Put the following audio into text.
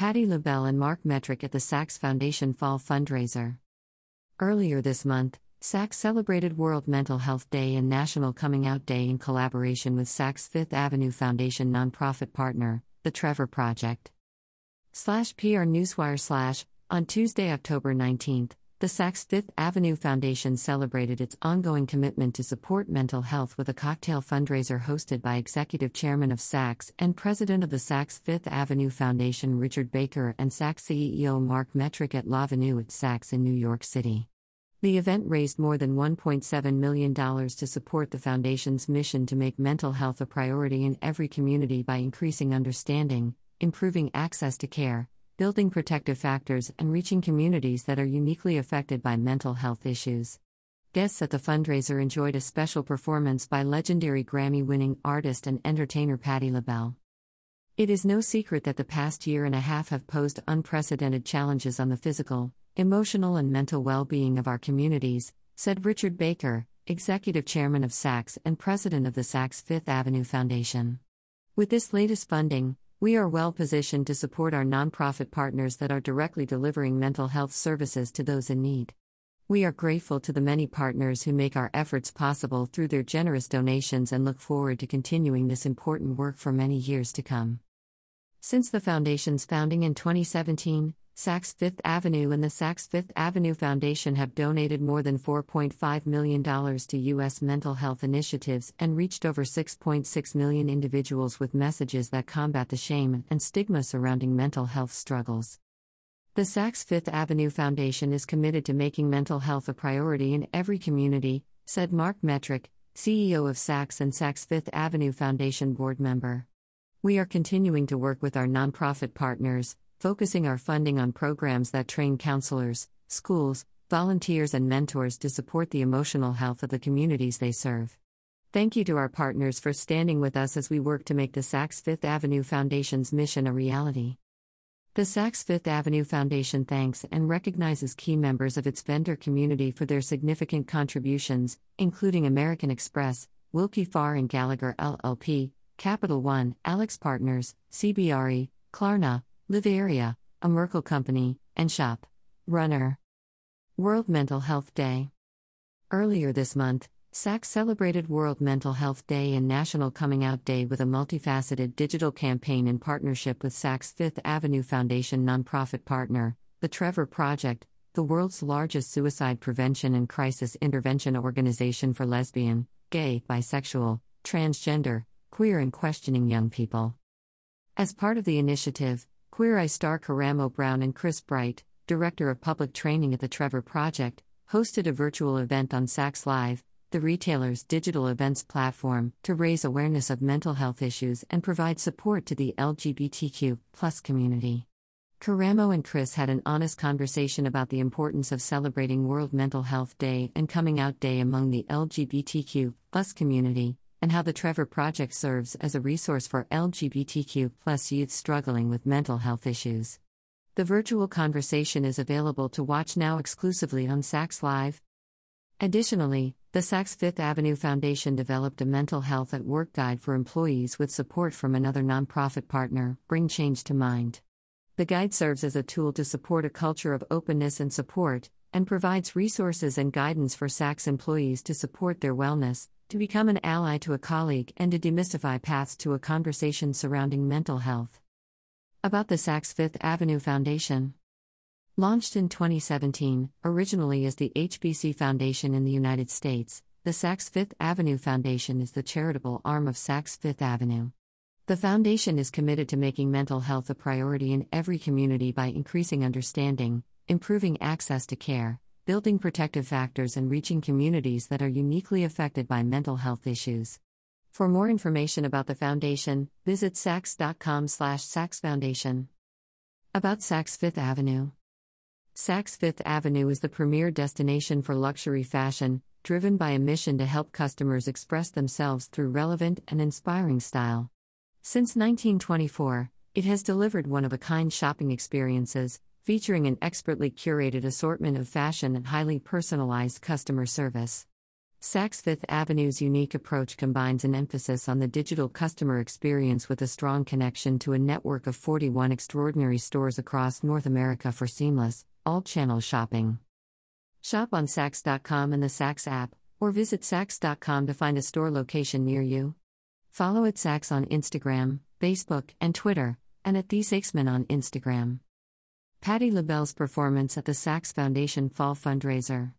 Patti LaBelle and Marc Metrick at the Saks Foundation Fall Fundraiser. Earlier this month, Saks celebrated World Mental Health Day and National Coming Out Day in collaboration with Saks Fifth Avenue Foundation nonprofit partner, the Trevor Project. Slash PR Newswire slash, on Tuesday, October 19th, the Saks Fifth Avenue Foundation celebrated its ongoing commitment to support mental health with a cocktail fundraiser hosted by Executive Chairman of Saks and President of the Saks Fifth Avenue Foundation Richard Baker and Saks CEO Marc Metrick at L'Avenue at Saks in New York City. The event raised more than $1.7 million to support the Foundation's mission to make mental health a priority in every community by increasing understanding, improving access to care, building protective factors, and reaching communities that are uniquely affected by mental health issues. Guests at the fundraiser enjoyed a special performance by legendary Grammy winning artist and entertainer Patti LaBelle. It is no secret that the past year and a half have posed unprecedented challenges on the physical, emotional, and mental well being of our communities, said Richard Baker, Executive Chairman of Saks and President of the Saks Fifth Avenue Foundation. With this latest funding, we are well positioned to support our nonprofit partners that are directly delivering mental health services to those in need. We are grateful to the many partners who make our efforts possible through their generous donations and look forward to continuing this important work for many years to come. Since the Foundation's founding in 2017, Saks Fifth Avenue and the Saks Fifth Avenue Foundation have donated more than $4.5 million to U.S. mental health initiatives and reached over 6.6 million individuals with messages that combat the shame and stigma surrounding mental health struggles. The Saks Fifth Avenue Foundation is committed to making mental health a priority in every community, said Marc Metrick, CEO of Saks and Saks Fifth Avenue Foundation board member. We are continuing to work with our nonprofit partners, focusing our funding on programs that train counselors, schools, volunteers, and mentors to support the emotional health of the communities they serve. Thank you to our partners for standing with us as we work to make the Saks Fifth Avenue Foundation's mission a reality. The Saks Fifth Avenue Foundation thanks and recognizes key members of its vendor community for their significant contributions, including American Express, Willkie Farr and Gallagher LLP, Capital One, AlixPartners, CBRE, Klarna, Live a Merkle company, and Shop. Runner. World Mental Health Day. Earlier this month, Saks celebrated World Mental Health Day and National Coming Out Day with a multifaceted digital campaign in partnership with Saks Fifth Avenue Foundation nonprofit partner, the Trevor Project, the world's largest suicide prevention and crisis intervention organization for lesbian, gay, bisexual, transgender, queer, and questioning young people. As part of the initiative, Queer Eye star Karamo Brown and Chris Bright, Director of Public Training at the Trevor Project, hosted a virtual event on Saks Live, the retailer's digital events platform, to raise awareness of mental health issues and provide support to the LGBTQ community. Karamo and Chris had an honest conversation about the importance of celebrating World Mental Health Day and Coming Out Day among the LGBTQ community, and how the Trevor Project serves as a resource for LGBTQ youth struggling with mental health issues. The virtual conversation is available to watch now exclusively on Saks Live. Additionally, the Saks Fifth Avenue Foundation developed a mental health at work guide for employees with support from another nonprofit partner, Bring Change to Mind. The guide serves as a tool to support a culture of openness and support, and provides resources and guidance for Saks employees to support their wellness, to become an ally to a colleague, and to demystify paths to a conversation surrounding mental health. About the Saks Fifth Avenue Foundation. Launched in 2017, originally as the HBC Foundation in the United States, the Saks Fifth Avenue Foundation is the charitable arm of Saks Fifth Avenue. The foundation is committed to making mental health a priority in every community by increasing understanding, improving access to care, building protective factors and reaching communities that are uniquely affected by mental health issues. For more information about the foundation, visit saks.com slash saksfoundation. About Saks Fifth Avenue. Saks Fifth Avenue is the premier destination for luxury fashion, driven by a mission to help customers express themselves through relevant and inspiring style. Since 1924, it has delivered one of a kind shopping experiences, featuring an expertly curated assortment of fashion and highly personalized customer service. Saks Fifth Avenue's unique approach combines an emphasis on the digital customer experience with a strong connection to a network of 41 extraordinary stores across North America for seamless, all channel shopping. Shop on Saks.com and the Saks app, or visit Saks.com to find a store location near you. Follow at Saks on Instagram, Facebook, and Twitter, and at The SaksMan on Instagram. Patti LaBelle's performance at the Saks Foundation Fall Fundraiser.